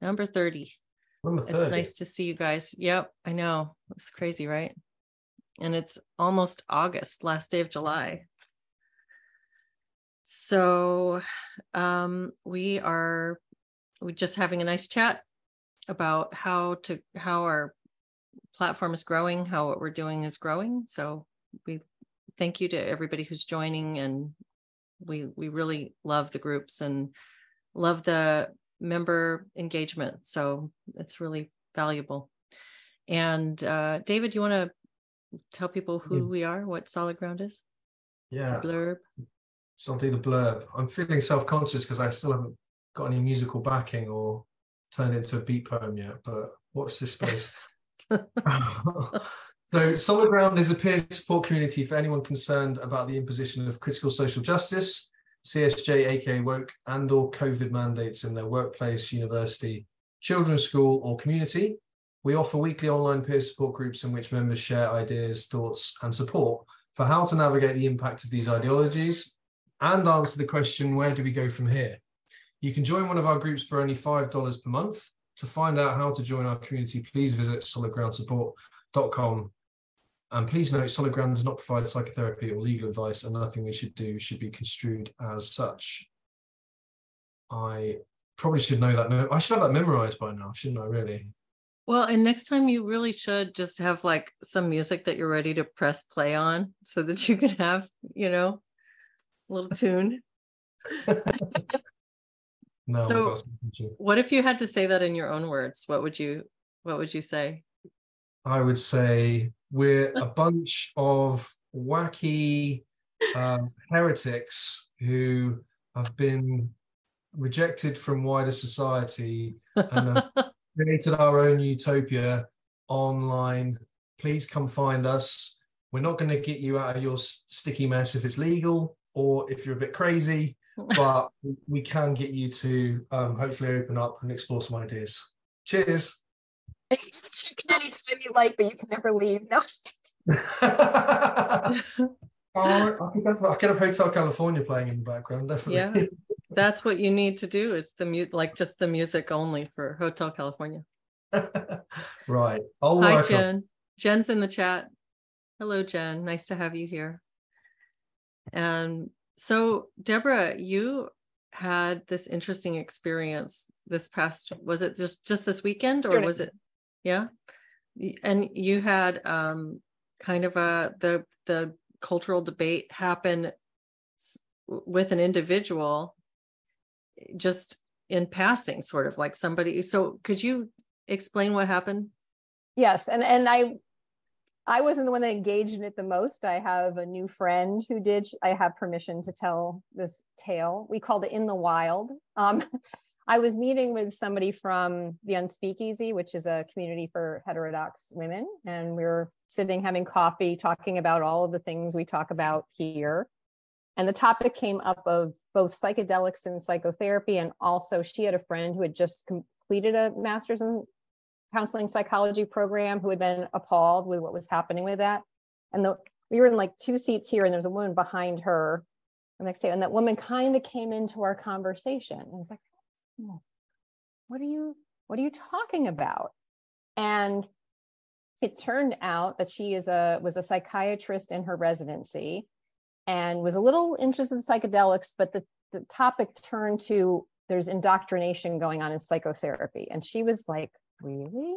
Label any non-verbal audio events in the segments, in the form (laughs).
Number 30. Number It's nice to see you guys. Yep, I know. It's crazy, right? And it's almost August, last day of July. So um we are we're just having a nice chat about how to how our platform is growing, how what we're doing is growing. So we thank you to everybody who's joining and we we really love the groups and love the member engagement. So it's really valuable. And uh, David, you want to tell people who Yeah. we are, what Solid Ground is? Yeah. Blurb. So I'll do the blurb. I'm feeling self-conscious because I still haven't got any musical backing or turned into a beat poem yet, but watch this space. (laughs) (laughs) so Solid Ground is a peer support community for anyone concerned about the imposition of critical social justice, CSJ, aka woke, and or COVID mandates in their workplace, university, children's school, or community. We offer weekly online peer support groups in which members share ideas, thoughts, and support for how to navigate the impact of these ideologies and answer the question, where do we go from here? You can join one of our groups for only $5 per month. To find out how to join our community, please visit solidgroundsupport.com. And please note, Solid Ground does not provide psychotherapy or legal advice, and nothing we should do should be construed as such. I probably should know that. I should have that memorized by now, shouldn't I? Really? Well, and next time you really should just have like some music that you're ready to press play on so that you can have, you know, a little tune. (laughs) No. So- I've got to- What if you had to say that in your own words? What would you what would you say? I would say we're a (laughs) bunch of wacky um, heretics who have been rejected from wider society and have (laughs) created our own utopia online. Please come find us. We're not going to get you out of your sticky mess if it's legal or if you're a bit crazy, (laughs) but we can get you to um, hopefully open up and explore some ideas. Cheers. You can anytime you like, but you can never leave. No. (laughs) Oh, I could have, I could have Hotel California playing in the background, definitely. Yeah, That's what you need to do is the mute like just the music only for Hotel California. (laughs) right. I'll Hi work on- Jen. Jen's in the chat. Hello Jen, nice to have you here. And so Deborah, you had this interesting experience this past was it just just this weekend or was it yeah and you had um kind of a the the cultural debate happen with an individual just in passing sort of like somebody so could you explain what happened Yes, and and I I wasn't the one that engaged in it the most. I have a new friend who did. I have permission to tell this tale. We called it In the Wild. Um, (laughs) I was meeting with somebody from the Unspeakeasy, which is a community for heterodox women, and we were sitting having coffee, talking about all of the things we talk about here. And the topic came up of both psychedelics and psychotherapy, and also she had a friend who had just completed a master's in counseling psychology program who had been appalled with what was happening with that. And the, we were in like two seats here, and there's a woman behind her. The next day, and that woman kind of came into our conversation and was like, "Oh, Oh, "What are you? What are you talking about?" And it turned out that she is a was a psychiatrist in her residency, and was a little interested in psychedelics, but the the topic turned to there's indoctrination going on in psychotherapy, and she was like, really?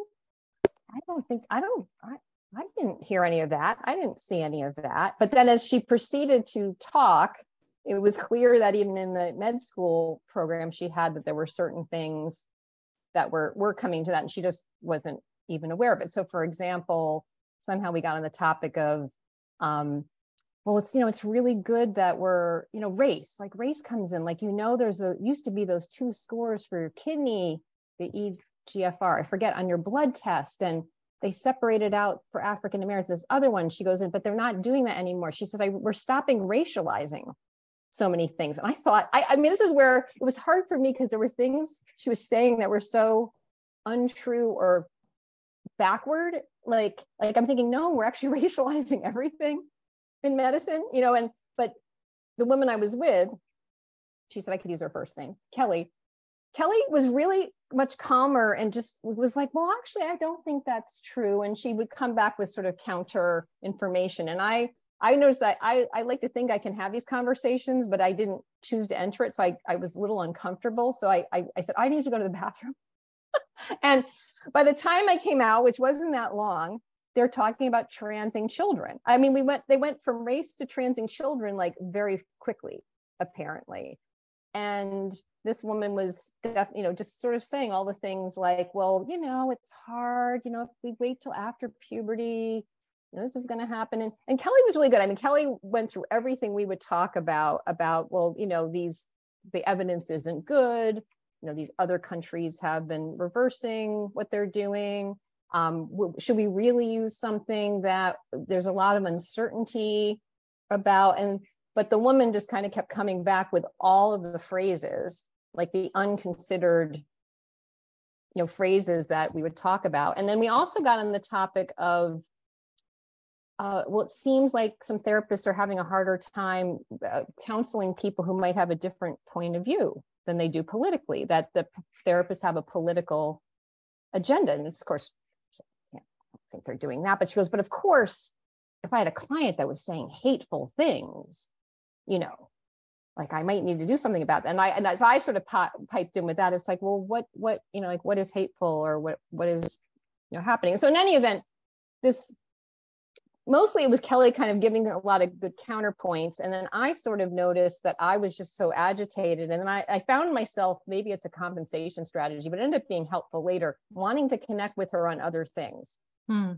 I don't think I don't I, I didn't hear any of that. I didn't see any of that. But then as she proceeded to talk, it was clear that even in the med school program she had that there were certain things that were were coming to that and she just wasn't even aware of it. So for example, somehow we got on the topic of um well it's you know it's really good that we're you know race like race comes in like you know there's a used to be those two scores for your kidney the EGFR, I forget, on your blood test. And they separated out for African Americans. This other one, she goes in, but they're not doing that anymore. She said, I, we're stopping racializing so many things. And I thought, I, I mean, this is where it was hard for me because there were things she was saying that were so untrue or backward. Like, like I'm thinking, no, we're actually (laughs) racializing everything in medicine, you know, and but the woman I was with, she said I could use her first name, Kelly. Kelly was really much calmer and just was like, well, actually, I don't think that's true. And she would come back with sort of counter information. And I I noticed that I, I like to think I can have these conversations, but I didn't choose to enter it. So I, I was a little uncomfortable. So I, I, I said, I need to go to the bathroom. (laughs) and by the time I came out, which wasn't that long, they're talking about transing children. I mean, we went, they went from race to transing children like very quickly, apparently. And this woman was, def, you know, just sort of saying all the things like, well, you know, it's hard, you know, if we wait till after puberty, you know, this is going to happen. And, and Kelly was really good. I mean, Kelly went through everything we would talk about, about, well, you know, these, the evidence isn't good. You know, these other countries have been reversing what they're doing. Um, should we really use something that there's a lot of uncertainty about? And, but the woman just kind of kept coming back with all of the phrases, like the unconsidered you know phrases that we would talk about and then we also got on the topic of uh, well, it seems like some therapists are having a harder time uh, counseling people who might have a different point of view than they do politically, that the therapists have a political agenda. And of course, I think they're doing that. But she goes, but of course, if I had a client that was saying hateful things, you know, like I might need to do something about that. And I, and so I sort of piped in with that. It's like, well, what, what, you know, like what is hateful or what, what is, you know, happening? So in any event, this mostly it was Kelly kind of giving a lot of good counterpoints. And then I sort of noticed that I was just so agitated. And then I, I found myself, maybe it's a compensation strategy, but ended up being helpful later, wanting to connect with her on other things. Hmm.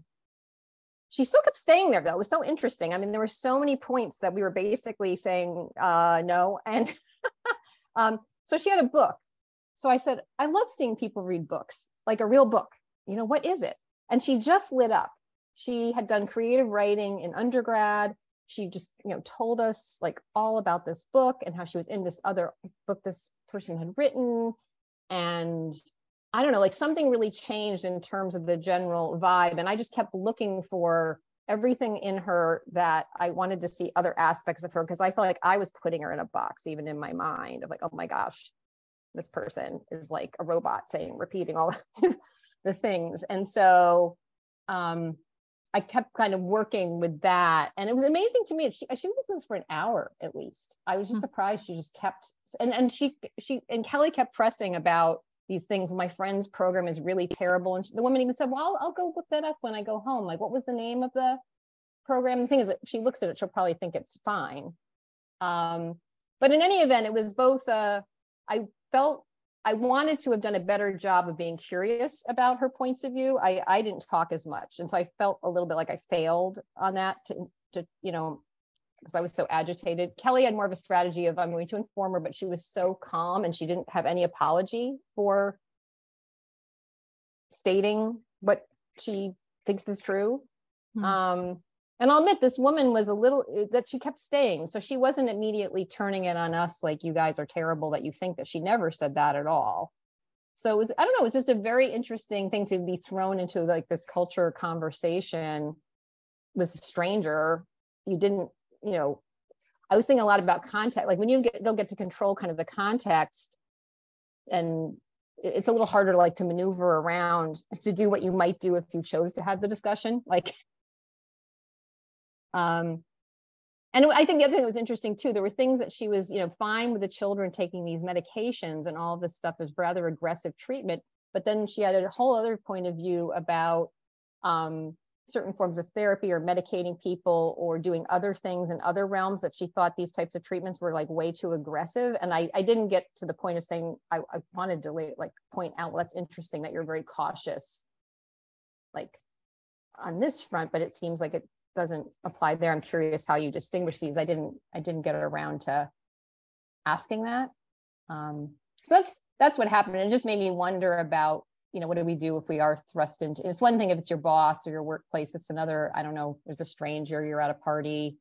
She still kept staying there though. It was so interesting. I mean, there were so many points that we were basically saying uh, no. And (laughs) um, so she had a book. So I said, I love seeing people read books, like a real book. You know, what is it? And she just lit up she had done creative writing in undergrad. She just, you know, told us like all about this book and how she was in this other book this person had written. And I don't know, like something really changed in terms of the general vibe. And I just kept looking for everything in her that I wanted to see other aspects of her because I felt like I was putting her in a box, even in my mind of like, oh my gosh, this person is like a robot saying, repeating all (laughs) the things. And so um, I kept kind of working with that. And it was amazing to me. She, she was with us for an hour at least. I was just mm-hmm. surprised she just kept, and, and she, she, and Kelly kept pressing about these things. My friend's program is really terrible. And she, the woman even said, well, I'll, I'll, go look that up when I go home. Like, what was the name of the program? The thing is that if she looks at it, she'll probably think it's fine. Um, but in any event, it was both, uh, I felt I wanted to have done a better job of being curious about her points of view. I, I didn't talk as much. And so I felt a little bit like I failed on that to, to you know, because I was so agitated. Kelly had more of a strategy of I'm going to inform her, but she was so calm and she didn't have any apology for stating what she thinks is true. Mm-hmm. Um, and I'll admit this woman was a little uh, that she kept staying. So she wasn't immediately turning it on us like you guys are terrible that you think that she never said that at all. So it was, I don't know, it was just a very interesting thing to be thrown into like this culture conversation with a stranger. You didn't, you know, I was thinking a lot about context. Like when you get don't get to control kind of the context and it's a little harder like to maneuver around to do what you might do if you chose to have the discussion. Like um, and I think the other thing that was interesting too, there were things that she was, you know, fine with the children taking these medications and all this stuff is rather aggressive treatment. But then she had a whole other point of view about um, certain forms of therapy or medicating people or doing other things in other realms that she thought these types of treatments were like way too aggressive. And I, I didn't get to the point of saying, I, I wanted to like point out, well, that's interesting that you're very cautious, like on this front, but it seems like it doesn't apply there. I'm curious how you distinguish these. I didn't I didn't get around to asking that. Um, so that's that's what happened. It just made me wonder about, you know, what do we do if we are thrust into it's one thing if it's your boss or your workplace, it's another, I don't know, there's a stranger, you're at a party.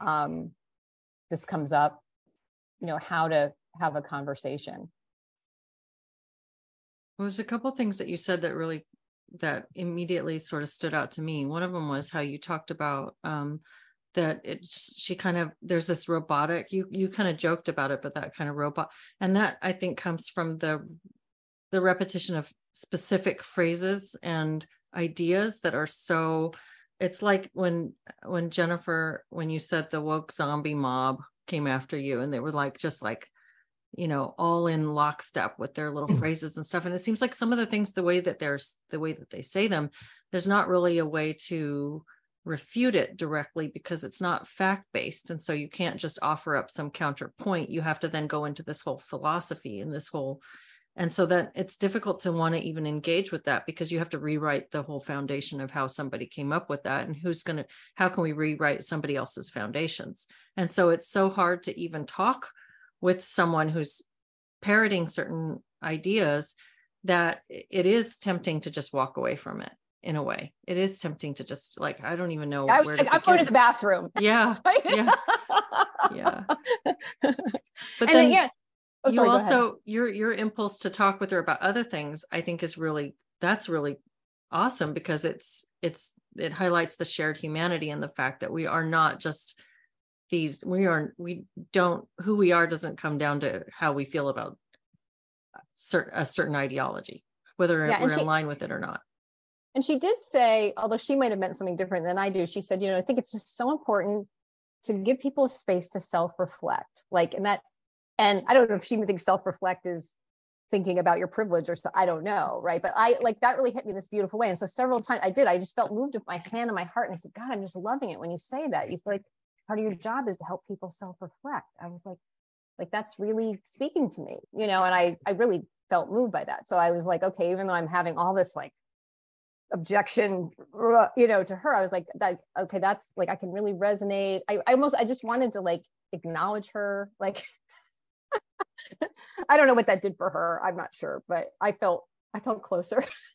Um, this comes up, you know, how to have a conversation. Well, there's a couple things that you said that really that immediately sort of stood out to me. One of them was how you talked about um, that it she kind of there's this robotic you you kind of joked about it but that kind of robot and that i think comes from the the repetition of specific phrases and ideas that are so it's like when when jennifer when you said the woke zombie mob came after you and they were like just like you know all in lockstep with their little mm. phrases and stuff and it seems like some of the things the way that there's the way that they say them there's not really a way to refute it directly because it's not fact based and so you can't just offer up some counterpoint you have to then go into this whole philosophy and this whole and so that it's difficult to want to even engage with that because you have to rewrite the whole foundation of how somebody came up with that and who's going to how can we rewrite somebody else's foundations and so it's so hard to even talk with someone who's parroting certain ideas that it is tempting to just walk away from it in a way. It is tempting to just like I don't even know. I was like, I'm going to the bathroom. Yeah, (laughs) yeah, yeah. (laughs) But and then, yeah, oh, sorry, you also your your impulse to talk with her about other things, I think, is really that's really awesome because it's it's it highlights the shared humanity and the fact that we are not just these we are we don't who we are doesn't come down to how we feel about certain a certain ideology whether yeah, we're she, in line with it or not. And she did say although she might have meant something different than i do she said you know i think it's just so important to give people a space to self-reflect. Like and that and i don't know if she even thinks self-reflect is thinking about your privilege or so i don't know right? But i like that really hit me in this beautiful way. And so several times i did i just felt moved with my hand and my heart and i said god i'm just loving it when you say that. You feel like part of your job is to help people self-reflect. I was like like that's really speaking to me you know and i i really felt moved by that. So i was like okay even though i'm having all this like objection uh, you know to her i was like that okay that's like i can really resonate. I, I almost i just wanted to like acknowledge her like (laughs) i don't know what that did for her. I'm not sure but i felt i felt closer (laughs)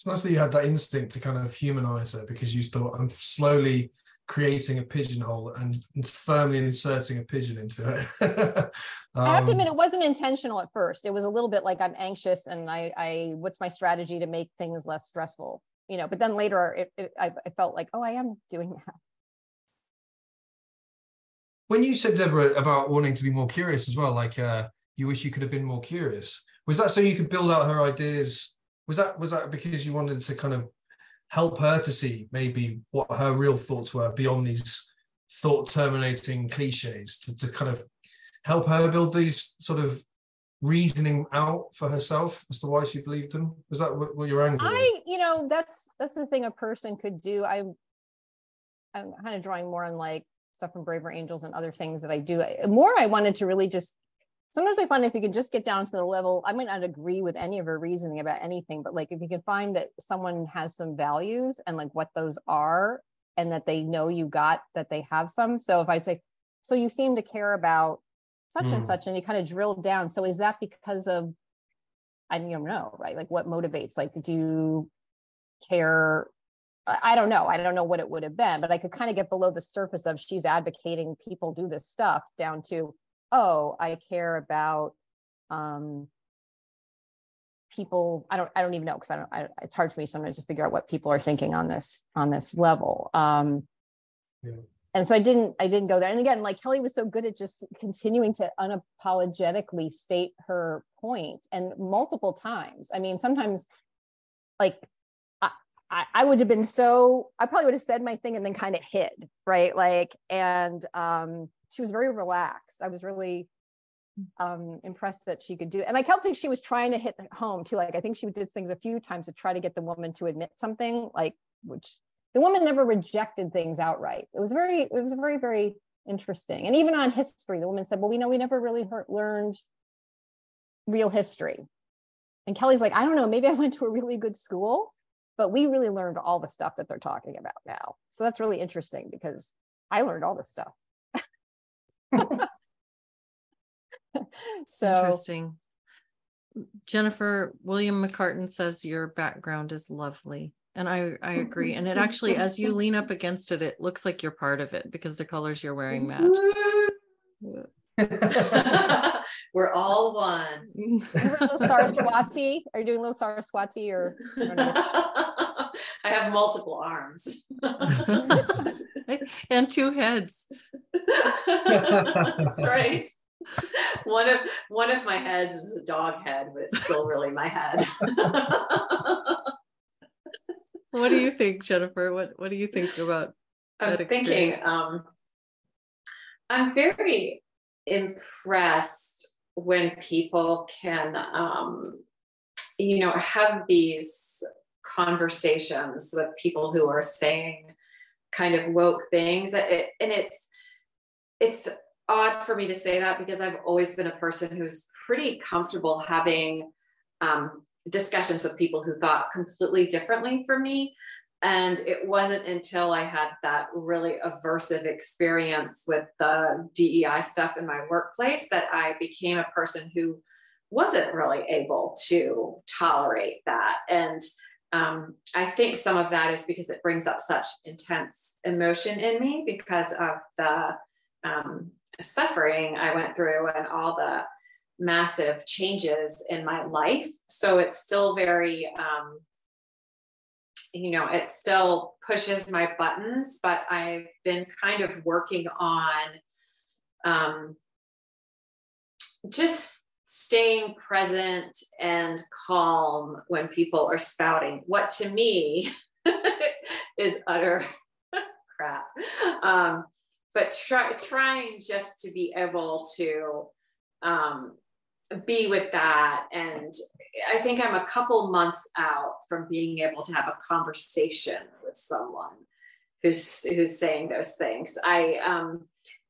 it's nice that you had that instinct to kind of humanize her because you thought I'm slowly creating a pigeonhole and firmly inserting a pigeon into it. um, (laughs) I have to admit, it wasn't intentional at first. It was a little bit like I'm anxious and I, I what's my strategy to make things less stressful, you know? But then later, it, it I, I felt like, oh, I am doing that. When you said Deborah about wanting to be more curious as well, like uh, you wish you could have been more curious, was that so you could build out her ideas was that was that because you wanted to kind of help her to see maybe what her real thoughts were beyond these thought terminating cliches to, to kind of help her build these sort of reasoning out for herself as to why she believed them? Was that what, what your angle i was? you know that's that's the thing a person could do. I'm i'm kind of drawing more on like stuff from braver angels and other things that i do. More i wanted to really just sometimes I find if you can just get down to the level, I might not agree with any of her reasoning about anything, but like if you can find that someone has some values and like what those are, and that they know you got that they have some. So if I'd say, so you seem to care about such mm. and hmm. such, and you kind of drill down. So is that because of, I don't know, right? Like what motivates? Like, do you care? I don't know. I don't know what it would have been, but I could kind of get below the surface of she's advocating people do this stuff down to oh, I care about um, people. I don't. I don't even know because I don't. I, it's hard for me sometimes to figure out what people are thinking on this on this level. Um, yeah. And so I didn't. I didn't go there. And again, like Kelly was so good at just continuing to unapologetically state her point, and multiple times. I mean, sometimes, like I, I would have been so I probably would have said my thing and then kind of hid, right? Like, and um, she was very relaxed. I was really um, impressed that she could do. It. And I felt like she was trying to hit home too. Like I think she did things a few times to try to get the woman to admit something, like which the woman never rejected things outright. It was very, it was very, very interesting. And even on history, the woman said, "Well, we know we never really heard, learned real history." And Kelly's like, "I don't know. Maybe I went to a really good school." But we really learned all the stuff that they're talking about now. So that's really interesting because I learned all this stuff. (laughs) so interesting. Jennifer William McCartan says your background is lovely. And I, I agree. And it actually, as you lean up against it, it looks like you're part of it because the colors you're wearing match. (laughs) We're all one. (laughs) a little Saraswati. Are you doing a little Saraswati or? I have multiple arms. and two heads. That's (laughs) right. One of one of my heads is a dog head, but it's still really my head. (laughs) what do you think, Jennifer? What what do you think about I'm thinking um, I'm very impressed when people can um, you know have these conversations with people who are saying kind of woke things it, and it's it's odd for me to say that because i've always been a person who's pretty comfortable having um, discussions with people who thought completely differently from me. And it wasn't until i had that really aversive experience with the dei stuff in my workplace that i became a person who wasn't really able to tolerate that. And um, I think some of that is because it brings up such intense emotion in me because of the um, suffering I went through and all the massive changes in my life. So it's still very, um, you know, it still pushes my buttons, but I've been kind of working on um, just staying present and calm when people are spouting what to me (laughs) is utter (laughs) crap um, but try, trying just to be able to um, be with that and i think i'm a couple months out from being able to have a conversation with someone who's who's saying those things i um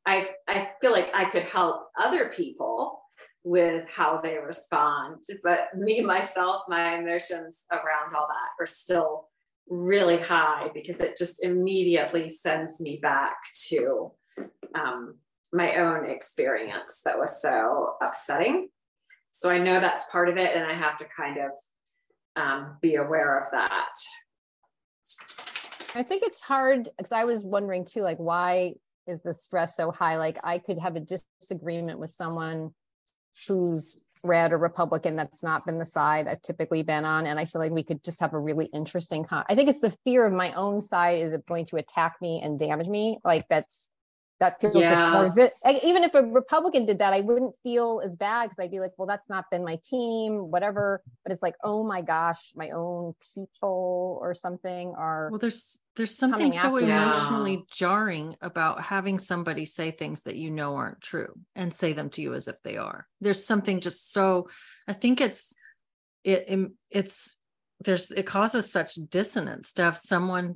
i i feel like i could help other people with how they respond. But me, (laughs) myself, my emotions around all that are still really high because it just immediately sends me back to um, my own experience that was so upsetting. So I know that's part of it, and I have to kind of um, be aware of that. I think it's hard because I was wondering too, like, why is the stress so high? Like, I could have a disagreement with someone who's red or Republican that's not been the side I've typically been on. And I feel like we could just have a really interesting con- I think it's the fear of my own side is it going to attack me and damage me? Like that's that feels yes. just more vi- even if a republican did that i wouldn't feel as bad because i'd be like well that's not been my team whatever but it's like oh my gosh my own people or something are well there's there's something so emotionally you. jarring about having somebody say things that you know aren't true and say them to you as if they are there's something just so i think it's it it's there's it causes such dissonance to have someone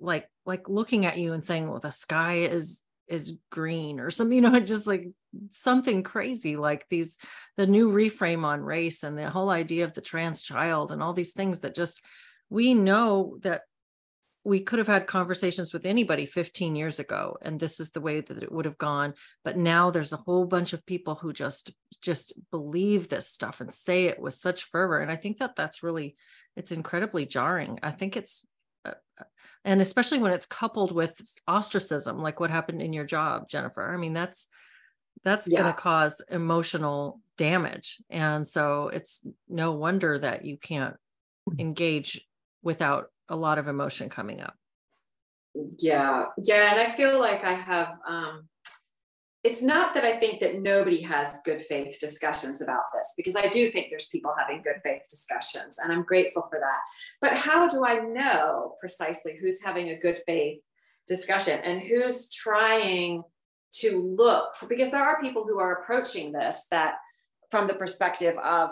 like like looking at you and saying well the sky is is green or something, (laughs) you know, just like something crazy like these, the new reframe on race and the whole idea of the trans child and all these things that just, we know that we could have had conversations with anybody 15 years ago and this is the way that it would have gone but now there's a whole bunch of people who just just believe this stuff and say it with such fervor and i think that that's really it's incredibly jarring. I think it's and especially when it's coupled with ostracism like what happened in your job jennifer. I mean that's that's yeah. going to cause emotional damage. And so it's no wonder that you can't engage without a lot of emotion coming up. Yeah. Yeah and i feel like i have um it's not that I think that nobody has good faith discussions about this, because I do think there's people having good faith discussions, and I'm grateful for that. But how do I know precisely who's having a good faith discussion and who's trying to look for, because there are people who are approaching this that from the perspective of,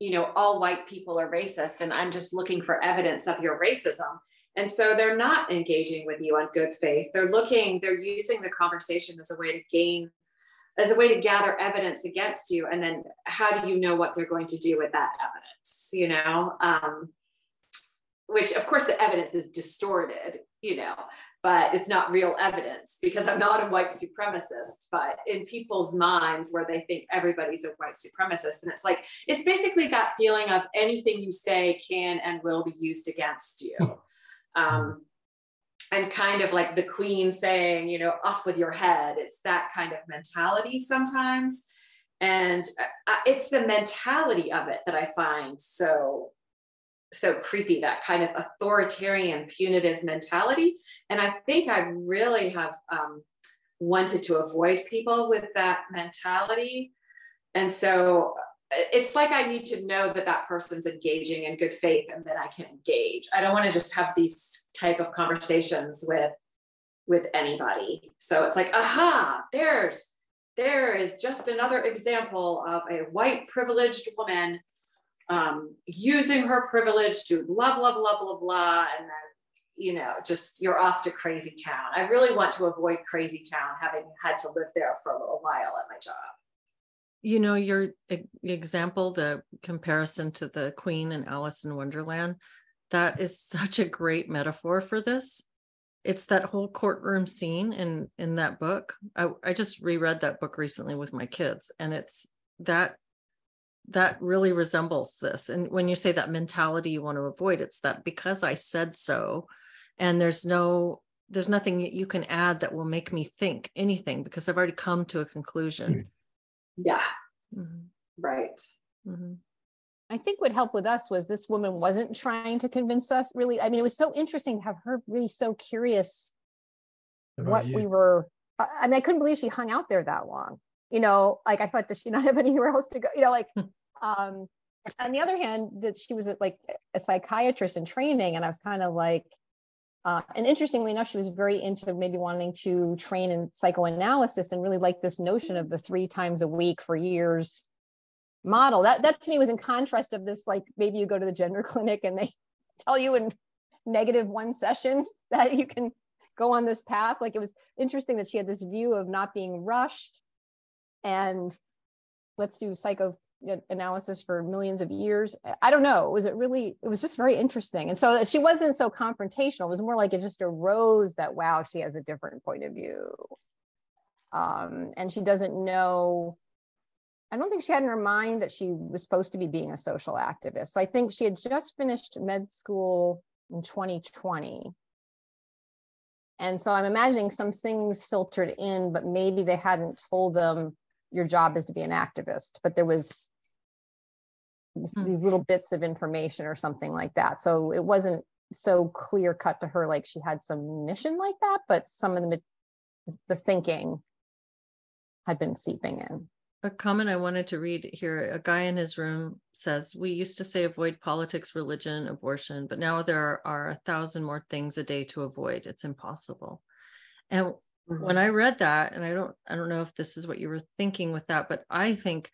you know, all white people are racist, and I'm just looking for evidence of your racism. And so they're not engaging with you on good faith. They're looking, they're using the conversation as a way to gain, as a way to gather evidence against you. And then how do you know what they're going to do with that evidence? You know, um, which of course the evidence is distorted, you know, but it's not real evidence because I'm not a white supremacist. But in people's minds, where they think everybody's a white supremacist, and it's like, it's basically that feeling of anything you say can and will be used against you um, and kind of like the queen saying, you know, off with your head. It's that kind of mentality sometimes. And uh, uh, it's the mentality of it that I find so so creepy that kind of authoritarian punitive mentality and i think i really have um, wanted to avoid people with that mentality and so it's like i need to know that that person's engaging in good faith and then i can engage i don't want to just have these type of conversations with with anybody so it's like aha there's there is just another example of a white privileged woman um, using her privilege to blah, blah, blah, blah, blah. And then, you know, just you're off to crazy town. I really want to avoid crazy town, having had to live there for a little while at my job. You know, your example, the comparison to the Queen and Alice in Wonderland, that is (laughs) such a great metaphor for this. It's that whole courtroom scene in in that book. I, I just reread that book recently with my kids, and it's that that really resembles this. And when you say that mentality you want to avoid, it's that because I said so, and there's no there's nothing that you can add that will make me think anything because I've already come to a conclusion. Hmm. Yeah. Mm-hmm. Right. Mm-hmm. I think what helped with us was this woman wasn't trying to convince us really. I mean, it was so interesting to have her really so curious what you? we were. I mean, I couldn't believe she hung out there that long. You know, like I thought, does she not have (laughs) anywhere else to go? You know, like Um, on the other hand, that she was like a psychiatrist in training, and I was kind of like, uh, and interestingly enough, she was very into maybe wanting to train in psychoanalysis and really like this notion of the three times a week for years model. That that to me was in contrast of this like maybe you go to the gender (laughs) clinic and they tell you in negative one sessions (laughs) that you can go on this path. Like it was interesting that she had this view of not being rushed and let's do psycho analysis for millions of years. I don't know. Was it really? It was just very interesting. And so she wasn't so confrontational. It was more like it just arose that wow, she has a different point of view, um, and she doesn't know. I don't think she had in her mind that she was supposed to be being a social activist. So I think she had just finished med school in 2020. And so I'm imagining some things filtered in, but maybe they hadn't told them your job is to be an activist, but there was mm. these little bits of information or something like that. So it wasn't so clear cut to her like she had some mission like that, but some of the the thinking had been seeping in. A comment I wanted to read here a guy in his room says, We used to say avoid politics, religion, abortion, but now there are a thousand more things a day to avoid. It's impossible. And. When mm-hmm. I read that, and I don't, I don't know if this is what you were thinking with that, but I think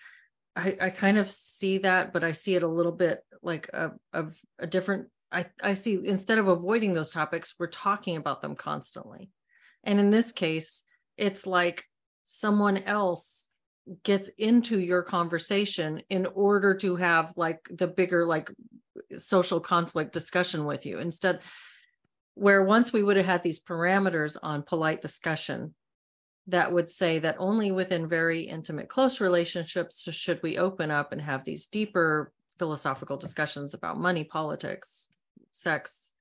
I, I kind of see that, but I see it a little bit like a, of a different. I, I see instead of avoiding those topics, we're talking about them constantly. And in this case, it's like someone else gets into your conversation in order to have like the bigger like social conflict discussion with you instead where once we would have had these parameters on polite discussion that would say that only within very intimate close relationships should we open up and have these deeper philosophical discussions about money politics sex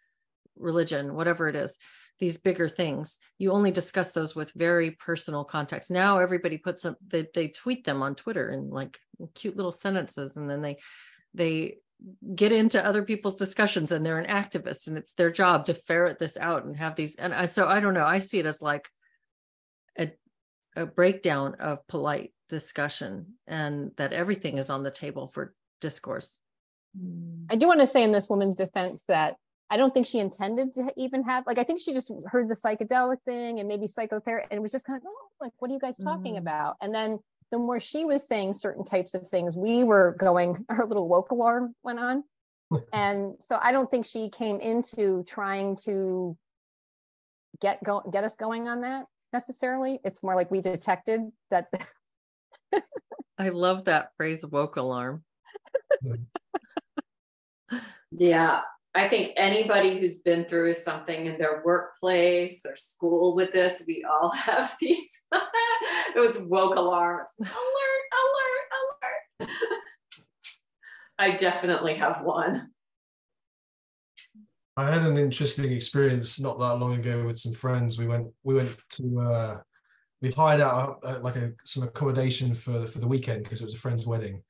religion whatever it is these bigger things. You only discuss those with very personal context. Now everybody puts them they, they tweet them on twitter in like cute little sentences and then they they get into other people's discussions and they're an activist and it's their job to ferret this out and have these and I, so i don't know i see it as like a, a breakdown of polite discussion and that everything is on the table for discourse. I do want to say in this woman's defense that i don't think she intended to even have like i think she just heard the psychedelic thing and maybe psychotherapy and it was just kind of oh like what are you guys talking mm. about? And then the more she was saying certain types of things, we were going, (laughs) our little woke alarm went on. (laughs) and so I don't think she came into trying to get go get us going on that necessarily. It's more like we detected that. (laughs) I love that phrase woke alarm. yeah. I think anybody who's been through something in their workplace or school with this, we all (laughs) have these. it was woke alarms. Alert, alert, alert. I definitely have one. I had an interesting experience not that long ago with some friends. We went we went to uh, we hired out uh, like a some accommodation for for the weekend because it was a friend's wedding,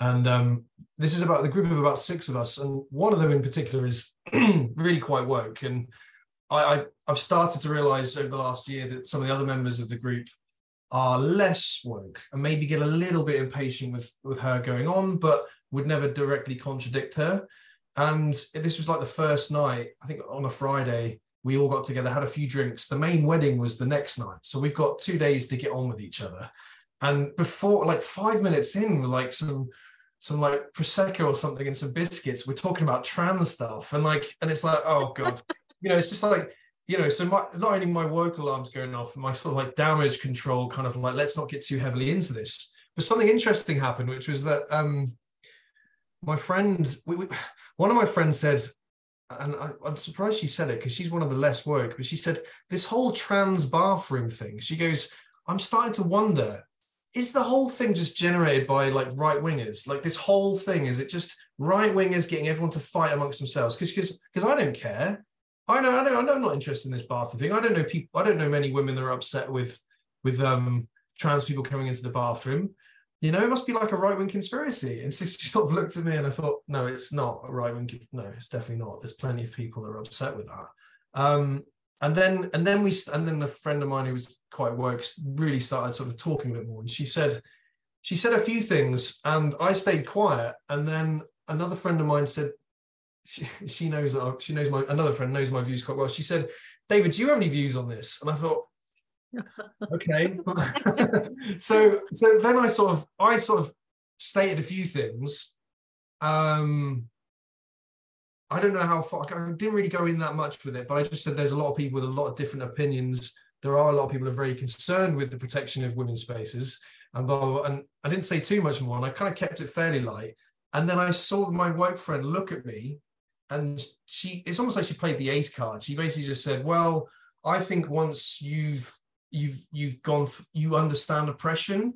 and um, this is about the group of about six of us, and one of them in particular is (clears throat) really quite woke, and I, I I've started to realize over the last year that some of the other members of the group are less woke and maybe get a little bit impatient with with her going on, but would never directly contradict her. And this was like the first night, I think on a Friday, we all got together, had a few drinks. The main wedding was the next night. So we've got two days to get on with each other. And before, like five minutes in, with like some some like prosecco or something and some biscuits, we're talking about trans stuff. And like, and it's like, oh God, (laughs) you know, it's just like, you know, so my, not only my woke alarms going off, my sort of like damage control kind of like, let's not get too heavily into this. But something interesting happened, which was that um my friend, we, we, (sighs) one of my friends said, and I, am surprised she said it because she's one of the less woke, but she said, this whole trans bathroom thing, she goes, I'm starting to wonder, is the whole thing just generated by like right wingers? Like this whole thing, is it just right wingers getting everyone to fight amongst themselves? Because because I don't care. I know, I know, I know I'm not interested in this bathroom thing. I don't know people, I don't know many women that are upset with with um trans people coming into the bathroom you know, it must be like a right wing conspiracy. And she, she, sort of looked at me and I thought, no, it's not a right wing. No, it's definitely not. There's plenty of people that are upset with that. Um, and then, and then we, and then a friend of mine who was quite woke really started sort of talking a bit more. And she said, she said a few things, and I stayed quiet. And then another friend of mine said, she, she knows that she knows my another friend knows my views quite well. She said, David, do you have any views on this? And I thought, okay. (laughs) So so then i sort of i sort of stated a few things. Um i don't know how far i didn't really go in that much with it but i just said there's a lot of people with a lot of different opinions. There are a lot of people who are very concerned with the protection of women's spaces and blah, blah, blah. and i didn't say too much more and i kind of kept it fairly light. And then i saw my woke friend look at me and she it's almost like she played the ace card. She basically just said well i think once you've you've you've gone you understand oppression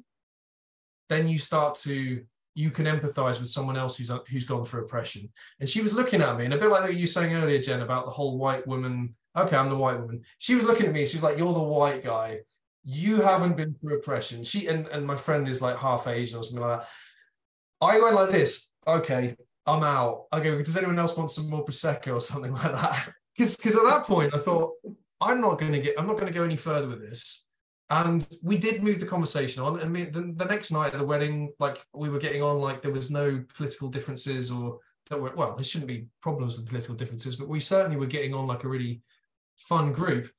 then you start to you can empathize with someone else who's who's gone through oppression. And she was looking at me and a bit like you were saying earlier jen about the whole white woman okay i'm the white woman. She was looking at me she was like you're the white guy. You haven't been through oppression. She and, and my friend is like half asian or something like that. I went like this okay i'm out. Okay does anyone else want some more prosecco or something (laughs) like that? Because because at that point i thought I'm not going to get, I'm not going to go any further with this. And we did move the conversation on. And the, the next night at the wedding, like we were getting on, like there was no political differences or that were, well, there shouldn't be problems with political differences, but we certainly were getting on like a really fun group.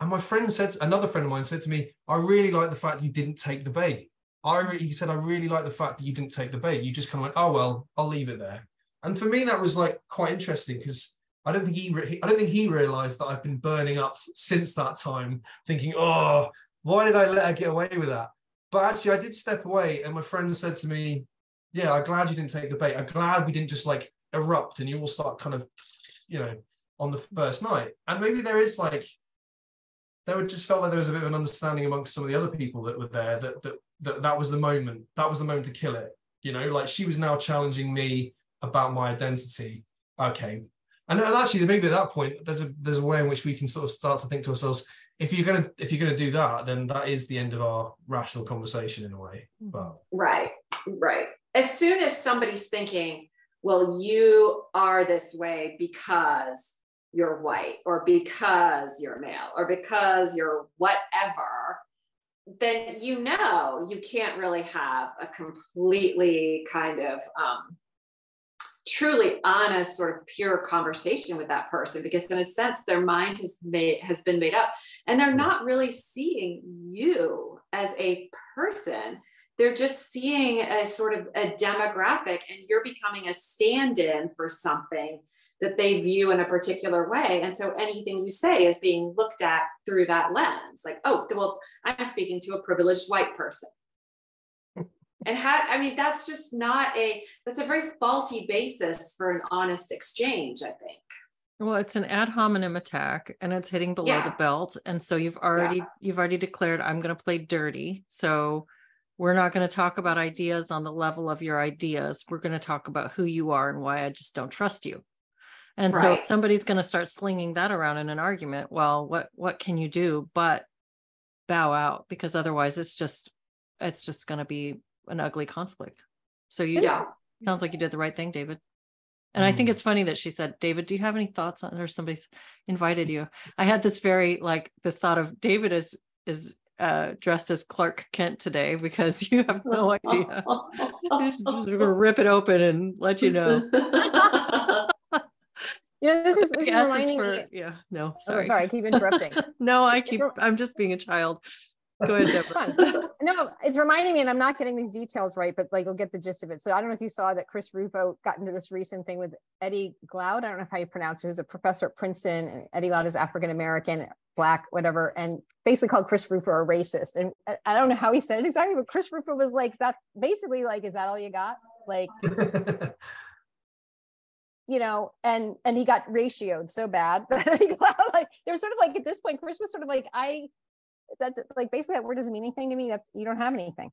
And my friend said, another friend of mine said to me, I really like the fact you didn't take the bait. I really, he said, I really like the fact that you didn't take the bait. You just kind of went, oh, well, I'll leave it there. And for me, that was like quite interesting because I don't think he re- I don't think he realized that I've been burning up since that time, thinking, oh, why did I let her get away with that? But actually, I did step away, and my friend said to me, "Yeah, I'm glad you didn't take the bait. I'm glad we didn't just like erupt and you all start kind of, you know, on the first night. And maybe there is like, there just felt like there was a bit of an understanding amongst some of the other people that were there that that that, that was the moment. That was the moment to kill it. You know, like she was now challenging me about my identity. Okay, and, and actually, maybe at that point, there's a there's a way in which we can sort of start to think to ourselves, if you're gonna if you're gonna do that, then that is the end of our rational conversation in a way. Mm-hmm. But right, right. As soon as somebody's thinking, well, you are this way because you're white, or because you're male, or because you're whatever, then you know you can't really have a completely kind of um, truly honest sort of pure conversation with that person because in a sense their mind has made has been made up and they're not really seeing you as a person. They're just seeing a sort of a demographic and you're becoming a stand-in for something that they view in a particular way. And so anything you say is being looked at through that lens like oh well i'm speaking to a privileged white person and how i mean that's just not a that's a very faulty basis for an honest exchange i think well it's an ad hominem attack and it's hitting below yeah. the belt and so you've already yeah. you've already declared i'm going to play dirty so we're not going to talk about ideas on the level of your ideas we're going to talk about who you are and why i just don't trust you and right. so somebody's going to start slinging that around in an argument well what what can you do but bow out because otherwise it's just it's just going to be an ugly conflict. So you Yeah. sounds like you did the right thing, David. And I think Mm. it's funny that she said, David, do you have any thoughts on or somebody's invited you? I had this very like this thought of David is is uh dressed as Clark Kent today because you have no idea. He's just gonna (laughs) rip it open and let you know. (laughs) You know, this is, this is reminding for- me. yeah, no, Oh, sorry. sorry, I keep interrupting. (laughs) no, I keep I'm just being a child. Go ahead, Deborah. (laughs) No, it's reminding me, and I'm not getting these details right, but like you'll get the gist of it. So I don't know if you saw that Chris Rufo got into this recent thing with Eddie Glaude. I don't know how you pronounce it. Who's a professor at Princeton. And Eddie Glaude is African American, black, whatever, and basically called Chris Rufo a racist. And I- I don't know how he said it exactly, but Chris Rufo was like that. Basically, like, is that all you got? Like, (laughs) you know, and and he got ratioed so bad (laughs) that Eddie like, there was sort of like at this point, Chris was sort of like, I that like basically that word doesn't mean anything to me. That's you don't have anything.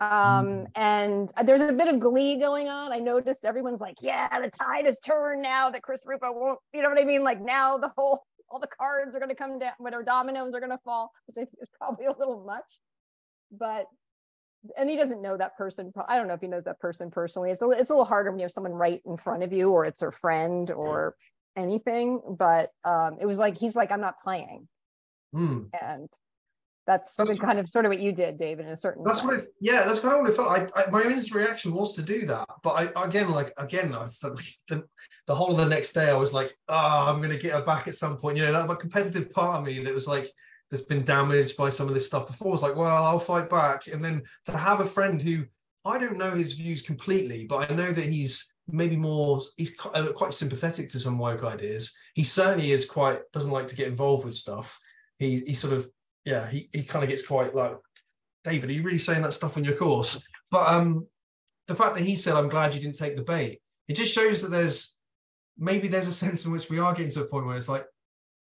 Um, Mhm. and there's a bit of glee going on. I noticed everyone's like, yeah, the tide has turned now that Chris Rufo won't, you know what I mean? Like now the whole all the cards are gonna come down, whatever dominoes are gonna fall, which I think is probably (laughs) a little much. But and he doesn't know that person. I don't know if he knows that person personally. It's a, it's a little harder when you have someone right in front of you, or it's her friend, or anything. But um, it was like he's like, I'm not playing, Hmm. and that's, That's- kind of sort of what you did, David, in a certain. That's what. I, yeah, that's kind of what I felt. I, I my instant reaction was to do that, but I again, like again, I felt the, the whole of the next day, I was like, oh, I'm gonna get her back at some point. You know, that my competitive part of me that was like, that's been damaged by some of this stuff before. was like, well, I'll fight back, and then to have a friend who I don't know his views completely, but I know that he's maybe more he's uh, quite sympathetic to some woke ideas. He certainly is quite doesn't like to get involved with stuff. He he sort of yeah he he kind of gets quite like David, are you really saying that stuff on your course? But um, the fact that he said, "I'm glad you didn't take the bait," it just shows that there's maybe there's a sense in which we are getting to a point where it's like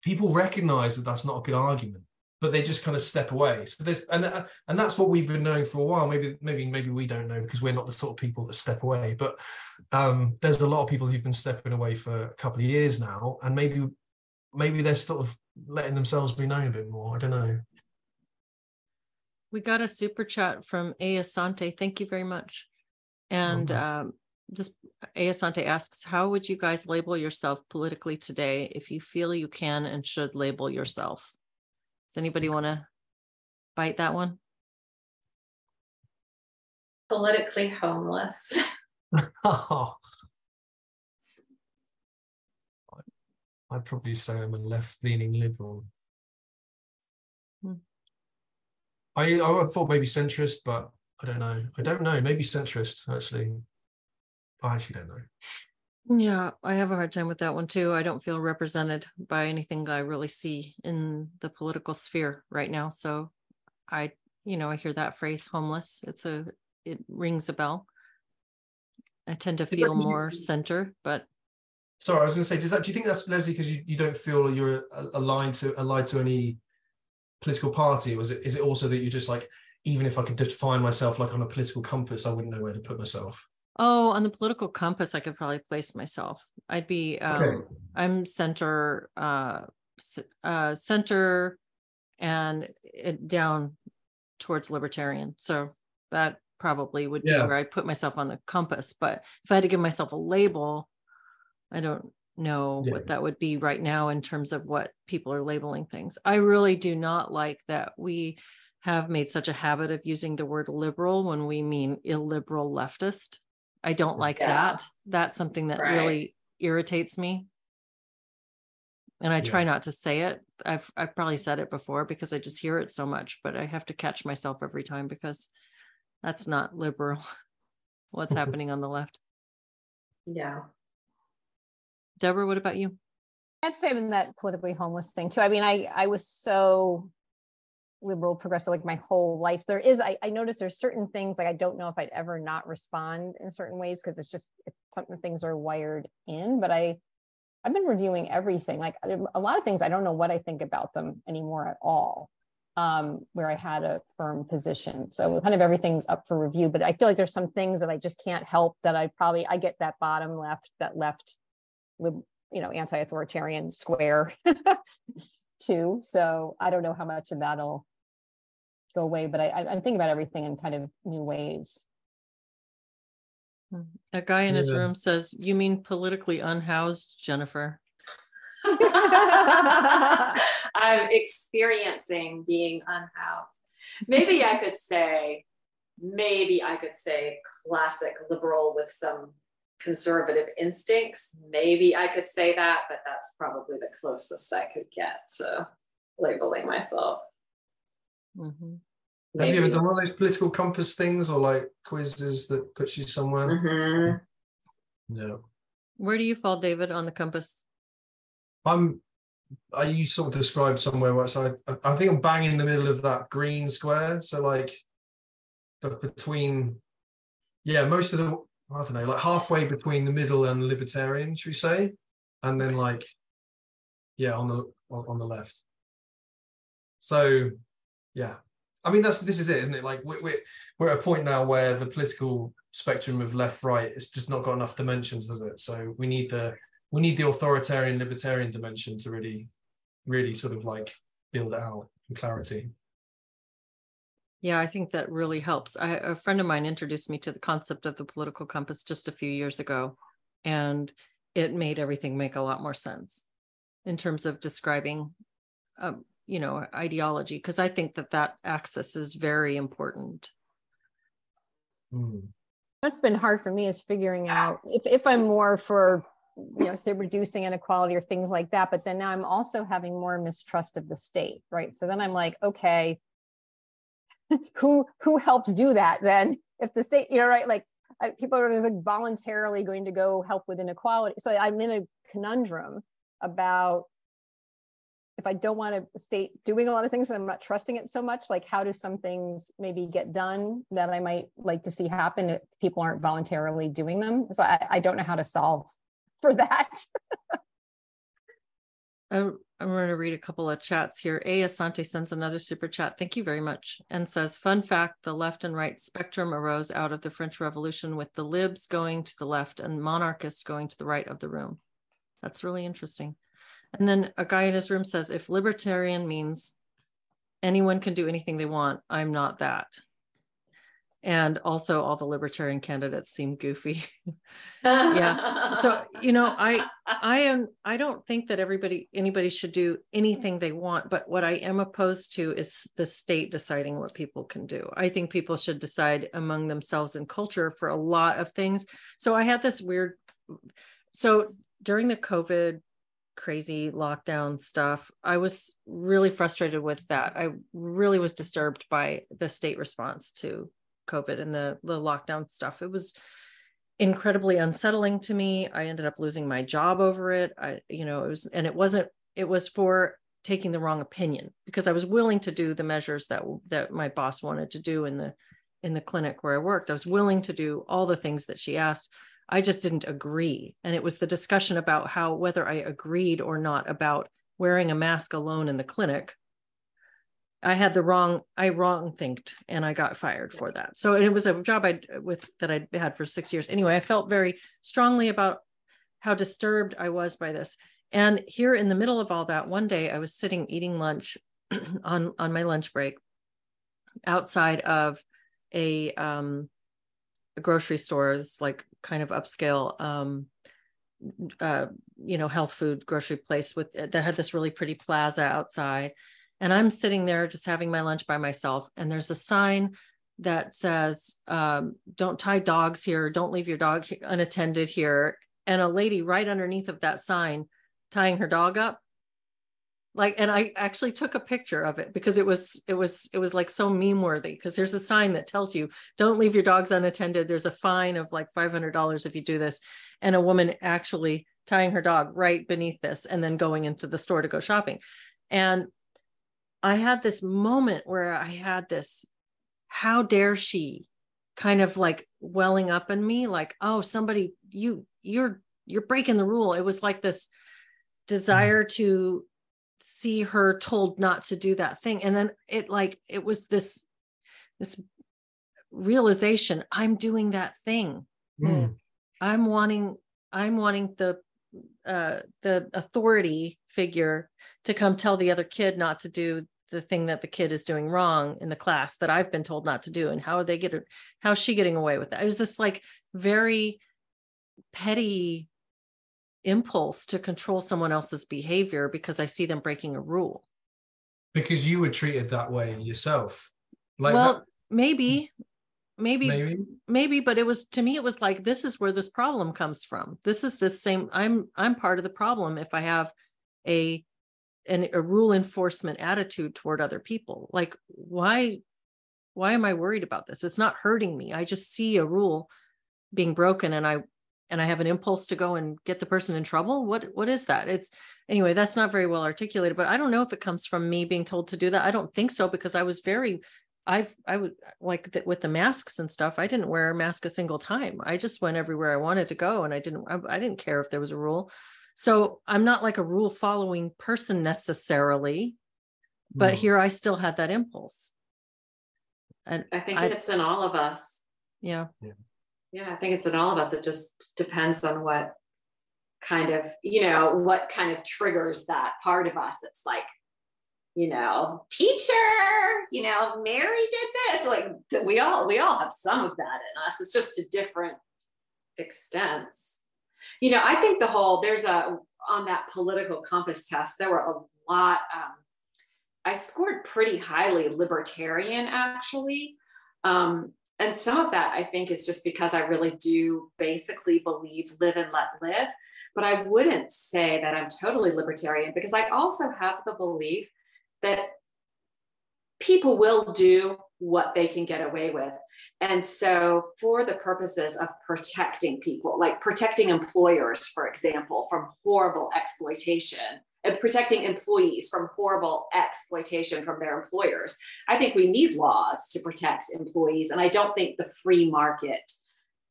people recognise that that's not a good argument, but they just kind of step away. So there's and uh, and that's what we've been knowing for a while. Maybe maybe maybe we don't know because we're not the sort of people that step away. But um, there's a lot of people who've been stepping away for a couple of years now, and maybe maybe they're sort of letting themselves be known a bit more. I don't know. We got a super chat from Asante. Thank you very much. And um, this Asante asks, how would you guys label yourself politically today if you feel you can and should label yourself? Does anybody want to bite that one? Politically homeless. (laughs) (laughs) I'd probably say I'm a left-leaning liberal. Hmm. I I thought maybe centrist, but I don't know. I don't know. Maybe centrist actually. I actually don't know. Yeah, I have a hard time with that one too. I don't feel represented by anything I really see in the political sphere right now. So I, you know, I hear that phrase homeless. It's a, it rings a bell. I tend to that feel 'cause you- more center, but Sorry, I was going to say, does that? Do you think that's Leslie because you, you don't feel you're aligned to aligned to any political party? Was it is it also that you're just like even if I could define myself like on a political compass, I wouldn't know where to put myself. oh, on the political compass, I could probably place myself. I'd be, um, Okay. I'm center, uh, uh, center and down towards libertarian. So that probably would be where I'd put myself on the compass. But if I had to give myself a label, I don't know Yeah. what that would be right now in terms of what people are labeling things. I really do not like that we have made such a habit of using the word liberal when we mean illiberal leftist. I don't like Yeah. that. That's something that Right. really irritates me. And I try Yeah. not to say it. I've I've probably said it before because I just hear it so much, but I have to catch myself every time because that's not liberal. (laughs) What's (laughs) happening on the left? Yeah. Deborah, what about you? I'd say in that politically homeless thing too. I mean, I I was so liberal progressive like my whole life. There is I, I noticed there's certain things like I don't know if I'd ever not respond in certain ways because it's just it's something things are wired in. But I I've been reviewing everything. Like a lot of things I don't know what I think about them anymore at all. Um, where I had a firm position. So kind of everything's up for review. But I feel like there's some things that I just can't help that I probably I get that bottom left, that left you know, anti-authoritarian square (laughs) too. So I don't know how much of that'll go away. But I, I, I'm thinking about everything in kind of new ways. Hmm. A guy in his Yeah. room says, You mean politically unhoused, Jennifer? (laughs) I'm experiencing being unhoused. Maybe I could say, maybe I could say classic liberal with some conservative instincts. Maybe I could say that, but that's probably the closest I could get to labeling myself. Mhm. Have you ever done one of those political compass things or like quizzes that puts you somewhere? Mhm. No. Where do you fall, David, on the compass? I'm I you sort of described somewhere where so I, I think I'm bang in the middle of that green square. So like but between yeah, most of the I don't know, like halfway between the middle and libertarian, should we say? And then like yeah, on the on, on the left. So yeah. I mean that's this is it, isn't it? Like we're, we're we're at a point now where the political spectrum of left right it's just not got enough dimensions, has it? So we need the we need the authoritarian libertarian dimension to really really sort of like build it out in clarity Yeah, I think that really helps. I, a friend of mine introduced me to the concept of the political compass just a few years ago, and it made everything make a lot more sense in terms of describing, um, you know, ideology. Because I think that that axis is very important. Hmm. That's been hard for me is figuring out if, if I'm more for, you know, say reducing inequality or things like that. But then now I'm also having more mistrust of the state, right? So then I'm like, okay, (laughs) who who helps do that then? If the state, you know, right? Like I, people are just like voluntarily going to go help with inequality. So I'm in a conundrum about if I don't want a state doing a lot of things and I'm not trusting it so much, like how do some things maybe get done that I might like to see happen if people aren't voluntarily doing them? So I, I don't know how to solve for that. (laughs) I'm, going to read a couple of chats here. A. Asante sends another super chat. Thank you very much. And says, Fun fact the left and right spectrum arose out of the French Revolution with the libs going to the left and monarchists going to the right of the room. That's really interesting. And then a guy in his room says, If libertarian means anyone can do anything they want, I'm not that. And also, all the libertarian candidates seem goofy. (laughs) Yeah. So, you know, I I am I don't think that everybody anybody should do anything they want, but what I am opposed to is the state deciding what people can do. I think people should decide among themselves and culture for a lot of things. So I had this weird so during the COVID crazy lockdown stuff, I was really frustrated with that. I really was disturbed by the state response to COVID and the the lockdown stuff. It was incredibly unsettling to me. I ended up losing my job over it. I, you know, it was, and it wasn't, it was for taking the wrong opinion because I was willing to do the measures that, that my boss wanted to do in the, in the clinic where I worked. I was willing to do all the things that she asked. I just didn't agree. And it was the discussion about how, whether I agreed or not about wearing a mask alone in the clinic I had the wrong, I wrong thinked and I got fired for that. So it was a job I with that I had for six years. Anyway, I felt very strongly about how disturbed I was by this. And here in the middle of all that, one day I was sitting eating lunch (clears throat) on on my lunch break outside of a um a grocery store, it's like kind of upscale um uh you know health food grocery place with that had this really pretty plaza outside and i'm sitting there just having my lunch by myself and there's a sign that says um, don't tie dogs here don't leave your dog unattended here. And a lady right underneath of that sign tying her dog up. Like and i actually took a picture of it because it was it was it was like so meme worthy because there's a sign that tells you don't leave your dogs unattended. There's a fine of like $500 if you do this. And a woman actually tying her dog right beneath this and then going into the store to go shopping. And I had this moment where I had this, how dare she kind of like welling up in me, like, oh, somebody, you, you're, you're breaking the rule. It was like this desire to see her told not to do that thing. And then it like, it was this, this realization, I'm doing that thing. Mm. I'm wanting, I'm wanting the, uh, the authority figure to come tell the other kid not to do the thing that the kid is doing wrong in the class that I've been told not to do and how are they getting? how's she getting away with that? It was this like very petty impulse to control someone else's behavior because I see them breaking a rule. Because you were treated that way yourself. Like well, that, maybe, maybe, maybe, maybe, but it was to me, it was like this is where this problem comes from. This is the same. I'm I'm part of the problem if I have a an, a rule enforcement attitude toward other people. Like why why am I worried about this? It's not hurting me. I just see a rule being broken and I and I have an impulse to go and get the person in trouble. What what is that? It's anyway, that's not very well articulated, but I don't know if it comes from me being told to do that. I don't think so because I was very I've I would like that with the masks and stuff. I didn't wear a mask a single time. I just went everywhere I wanted to go, and I didn't I, I didn't care if there was a rule. So I'm not like a rule following person necessarily, but No. here I still had that impulse. And I think I- it's in all of us. yeah, Yeah, I think it's in all of us. It just depends on what kind of, you know, what kind of triggers that part of us. It's like, you know, teacher, you know, Mary did this. Like we all we all have some of that in us. It's just to different extents. You know, I think the whole there's a on that political compass test, there were a lot. Um, I scored pretty highly libertarian actually. Um, and some of that I think is just because I really do basically believe live and let live. But I wouldn't say that I'm totally libertarian because I also have the belief that people will do what they can get away with. And so, for the purposes of protecting people, like protecting employers, for example, from horrible exploitation, and protecting employees from horrible exploitation from their employers, I think we need laws to protect employees. And I don't think the free market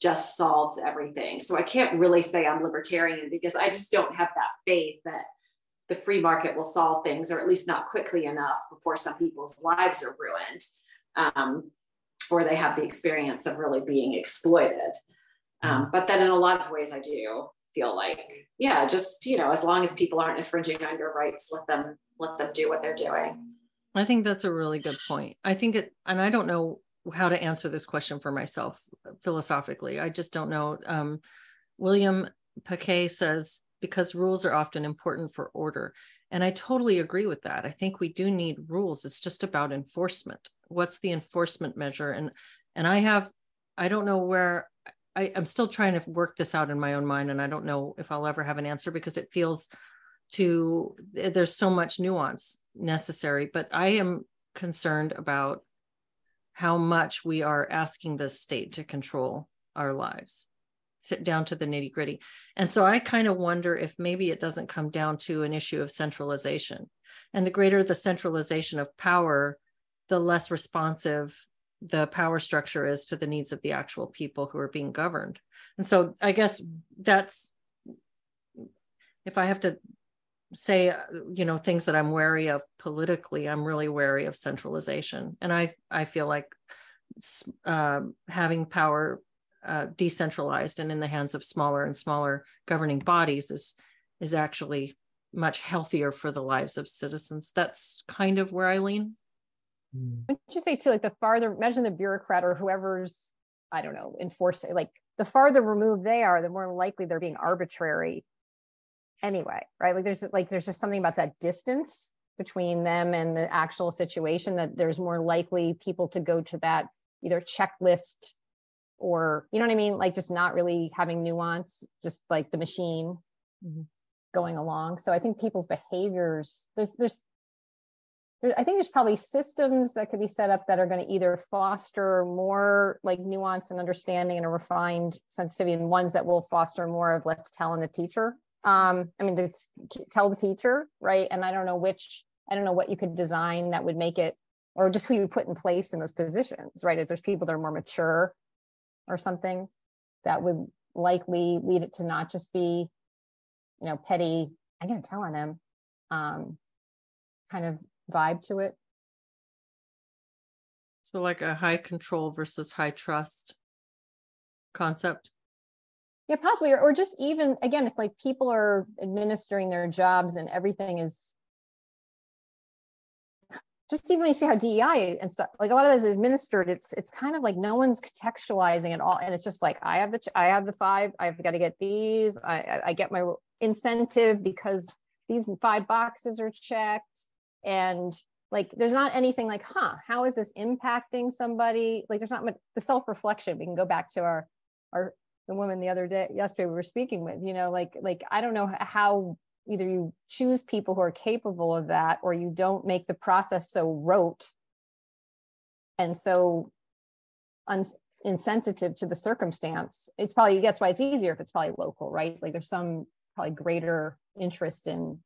just solves everything. So I can't really say I'm libertarian because I just don't have that faith that the free market will solve things, or at least not quickly enough before some people's lives are ruined, um, or they have the experience of really being exploited. Um, but then in a lot of ways, I do feel like, yeah, just you know, as long as people aren't infringing on your rights, let them let them do what they're doing. I think that's a really good point. I think it, and I don't know how to answer this question for myself philosophically. I just don't know. Um, William Paquet says, because rules are often important for order. And I totally agree with that. I think we do need rules. It's just about enforcement. What's the enforcement measure? And and I have, I don't know where I, I'm still trying to work this out in my own mind. And I don't know if I'll ever have an answer because it feels to eh, there's so much nuance necessary. But I am concerned about how much we are asking the state to control our lives sit down to the nitty gritty. And so i kind of wonder if maybe it doesn't come down to an issue of centralization. And the greater the centralization of power the less responsive the power structure is to the needs of the actual people who are being governed. And so i guess that's if i have to say uh, you know things that i'm wary of politically i'm really wary of centralization. And i i feel like um, having power uh, decentralized and in the hands of smaller and smaller governing bodies is is actually much healthier for the lives of citizens that's kind of where i lean Mm. Wouldn't you say too, like the farther, imagine the bureaucrat or whoever's, I don't know, enforcing, like the farther removed they are, the more likely they're being arbitrary anyway, right? Like there's like there's just something about that distance between them and the actual situation that there's more likely people to go to that either checklist or you know what I mean? Like just not really having nuance, just like the machine Mhm. going along. So I think people's behaviors, there's there's there- I think there's probably systems that could be set up that are going to either foster more like nuance and understanding and a refined sensitivity, and ones that will foster more of let's tell in the teacher. Um, I mean, it's tell the teacher, right? And I don't know which, I don't know what you could design that would make it, or just who you put in place in those positions, right? If there's people that are more mature or something, that would likely lead it to not just be, you know, petty. I'm going to tell on them. Um, kind of vibe to it. so like a high control versus high trust concept Yeah, possibly, or, or just even again, if like people are administering their jobs and everything is just even when you see how DEI and stuff, like a lot of this is administered, it's it's kind of like no one's contextualizing at all, and it's just like I have the I have the five, I've got to get these, I I get my incentive because these five boxes are checked, and like there's not anything like, huh, how is this impacting somebody? Like there's not much the self reflection. We can go back to our our the woman the other day yesterday we were speaking with, you know, like like I don't know how either you choose people who are capable of that or you don't make the process so rote and so un- insensitive to the circumstance it's probably that's why it's easier if it's probably local right? Like there's some probably greater interest in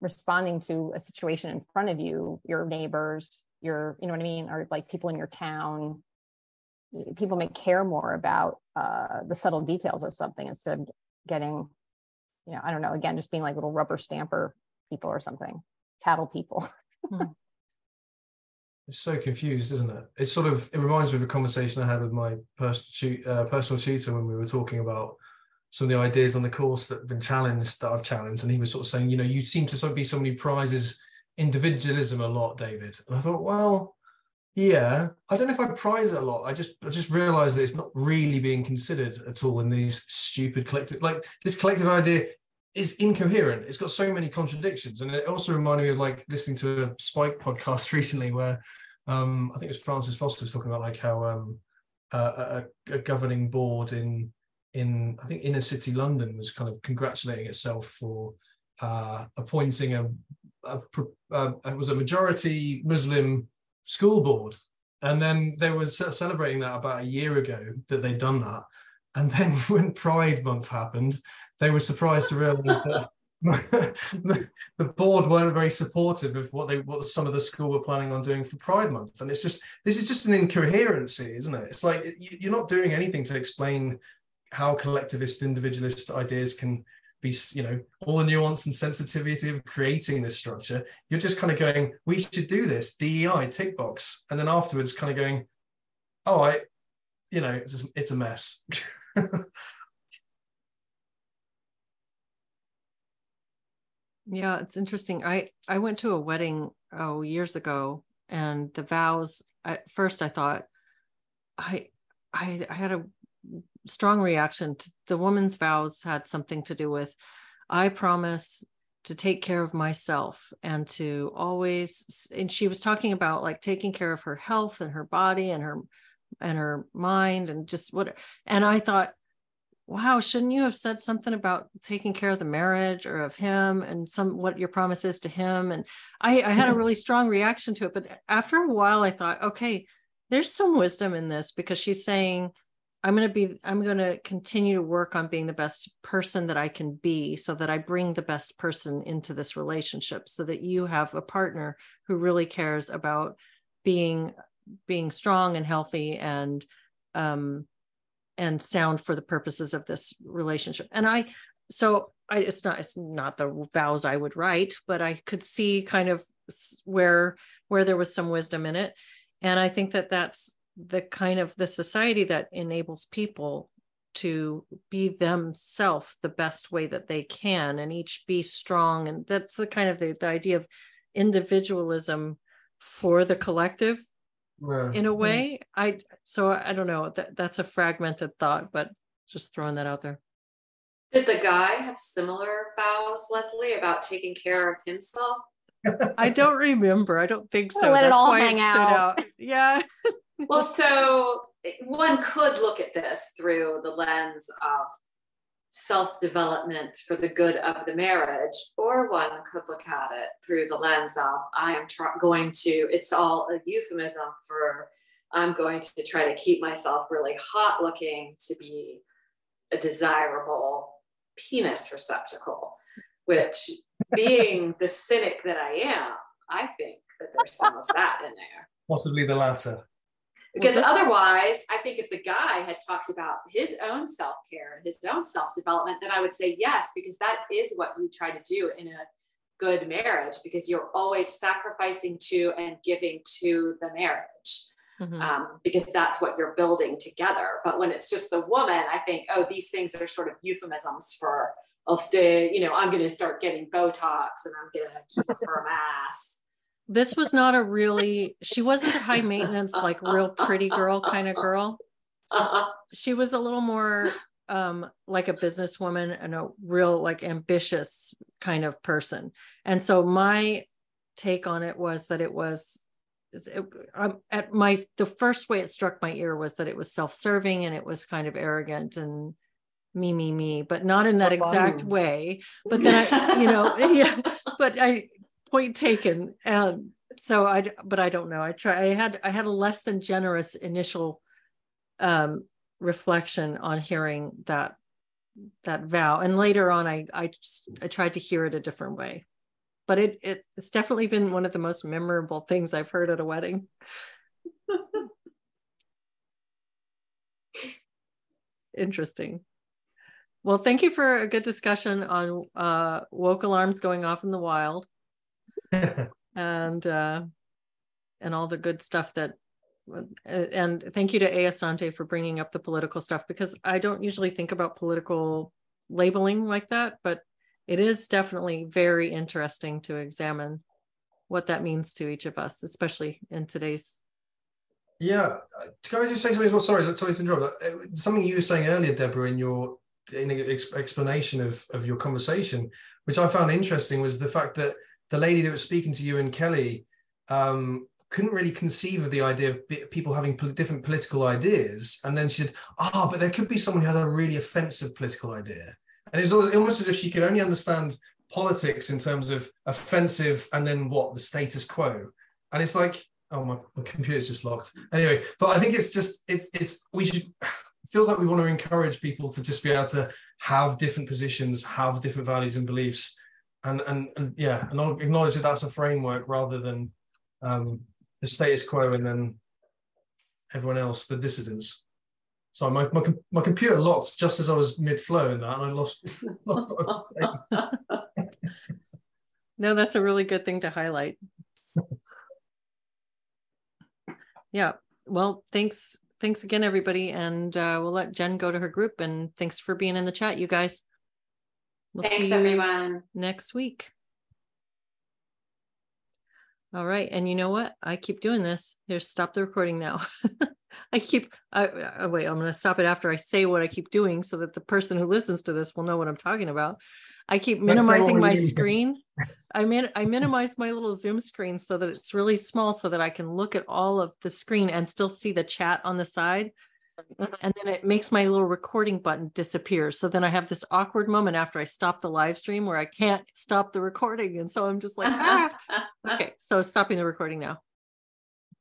responding to a situation in front of you your neighbors your you know what i mean? Or like people in your town. People may care more about uh, the subtle details of something instead of getting you know, I don't know, again, just being like little rubber stamper people or something, tattle people. (laughs) Hmm. It's so confused, isn't it? It's sort of it reminds me of a conversation I had with my personal uh, personal tutor when we were talking about some of the ideas on the course that have been challenged that I've challenged, and he was sort of saying, you know, you seem to sort be somebody who prizes individualism a lot, David. And I thought, well, yeah, I don't know if I prize it a lot. I just I just realise that it's not really being considered at all in these stupid collective like this collective idea is incoherent. It's got so many contradictions. And it also reminded me of like listening to a Spike podcast (laughs) recently where um I think it was Francis Foster was talking about like how um a, a governing board in in I think inner city London was kind of congratulating itself for uh, appointing a, a, a, uh, it was a majority Muslim school board. And then they were celebrating that about a year ago that they'd done that. And then (laughs) when Pride Month happened, they were surprised to realize that (laughs) the, board weren't very supportive of what they what some of the school were planning on doing for Pride Month. And it's just this is just an incoherency, isn't it? It's like you're not doing anything to explain how collectivist individualist ideas can be you know all the nuance and sensitivity of creating this structure. You're just kind of going we should do this dei tick box. And then afterwards kind of going oh i you know it's a, it's a mess. (laughs) Yeah it's interesting. I i went to a wedding oh years ago and the vows at first i thought i i, I had a strong reaction to the woman's vows had something to do with I promise to take care of myself and to always and she was talking about like taking care of her health and her body and her and her mind and just what and I thought wow shouldn't you have said something about taking care of the marriage or of him and some what your promise is to him? And I, I had a (laughs) really strong reaction to it but after a while I thought okay there's some wisdom in this because she's saying I'm going to be, I'm going to continue to work on being the best person that I can be so that I bring the best person into this relationship so that you have a partner who really cares about being, being strong and healthy and, um, and sound for the purposes of this relationship. And I, so I, it's not, it's not the vows I would write, but I could see kind of where, where there was some wisdom in it. And I think that that's the kind of the society that enables people to be themselves the best way that they can and each be strong and that's the kind of the, the idea of individualism for the collective yeah. in a way i so i don't know that that's a fragmented thought but just throwing that out there did the guy have similar vows leslie about taking care of himself I don't remember. I don't think so. Let That's it all why hang it stood out. out. Yeah. (laughs) well, (laughs) so one could look at this through the lens of self development for the good of the marriage, or one could look at it through the lens of I am tr- going to, it's all a euphemism for I'm going to try to keep myself really hot looking to be a desirable penis receptacle, which being (laughs) the cynic that I am, I think that there's some of that in there. Possibly the latter. Because well, otherwise, I think if the guy had talked about his own self care and his own self development, then I would say yes, because that is what you try to do in a good marriage, because you're always sacrificing to and giving to the marriage. Mm-hmm. Um, because that's what you're building together. But when it's just the woman, I think, oh, these things are sort of euphemisms for I'll stay, you know, I'm going to start getting Botox and I'm going to keep a firm ass this was not a really she wasn't a high maintenance like real pretty girl kind of girl. She was a little more um like a businesswoman and a real like ambitious kind of person. And so my take on it was that it was it, um, at my the first way it struck my ear was that it was self-serving and it was kind of arrogant and me me me but not in that exact way. But then i you know (laughs) yeah but i point taken. And so i but i don't know. I try i had i had a less than generous initial um reflection on hearing that that vow. And later on i i just i tried to hear it a different way. But it, it it's definitely been one of the most memorable things i've heard at a wedding. (laughs) Interesting. Well thank you for a good discussion on uh woke alarms going off in the wild (laughs) and uh and all the good stuff that uh, and thank you to Asante for bringing up the political stuff because I don't usually think about political labeling like that, but it is definitely very interesting to examine what that means to each of us, especially in today's. Yeah, uh, can I just say something as well? Sorry, sorry to interrupt. Uh, Something you were saying earlier, Deborah, in your in explanation of of your conversation, which I found interesting, was the fact that the lady that was speaking to you and Kelly um, couldn't really conceive of the idea of people having pol- different political ideas, and then she said, "Ah, but there could be someone who had a really offensive political idea," and it's almost as if she could only understand politics in terms of offensive and then what the status quo, and it's like oh my, my computer's just locked anyway but i think it's just it's it's we should feels like we want to encourage people to just be able to have different positions have different values and beliefs and and, and yeah and I'll acknowledge that that's a framework rather than um the status quo and then everyone else the dissidents so my, my, my computer locked just as i was mid-flow in that and i lost, (laughs) lost. (laughs) No, that's a really good thing to highlight. (laughs) yeah. Well, thanks. Thanks again, everybody. And uh, we'll let Jen go to her group. And thanks for being in the chat, you guys. We'll Thanks, see everyone. next week. All right. And you know what? I keep doing this. Here, stop the recording now. (laughs) I keep, I, I, wait, I'm going to stop it after I say what I keep doing so that the person who listens to this will know what I'm talking about. I keep Let's say what minimizing my (laughs) screen. I min I minimize my little Zoom screen so that it's really small so that I can look at all of the screen and still see the chat on the side. And then it makes my little recording button disappear. So then I have this awkward moment after I stop the live stream where I can't stop the recording. And so I'm just like, ah. (laughs) okay, so stopping the recording now.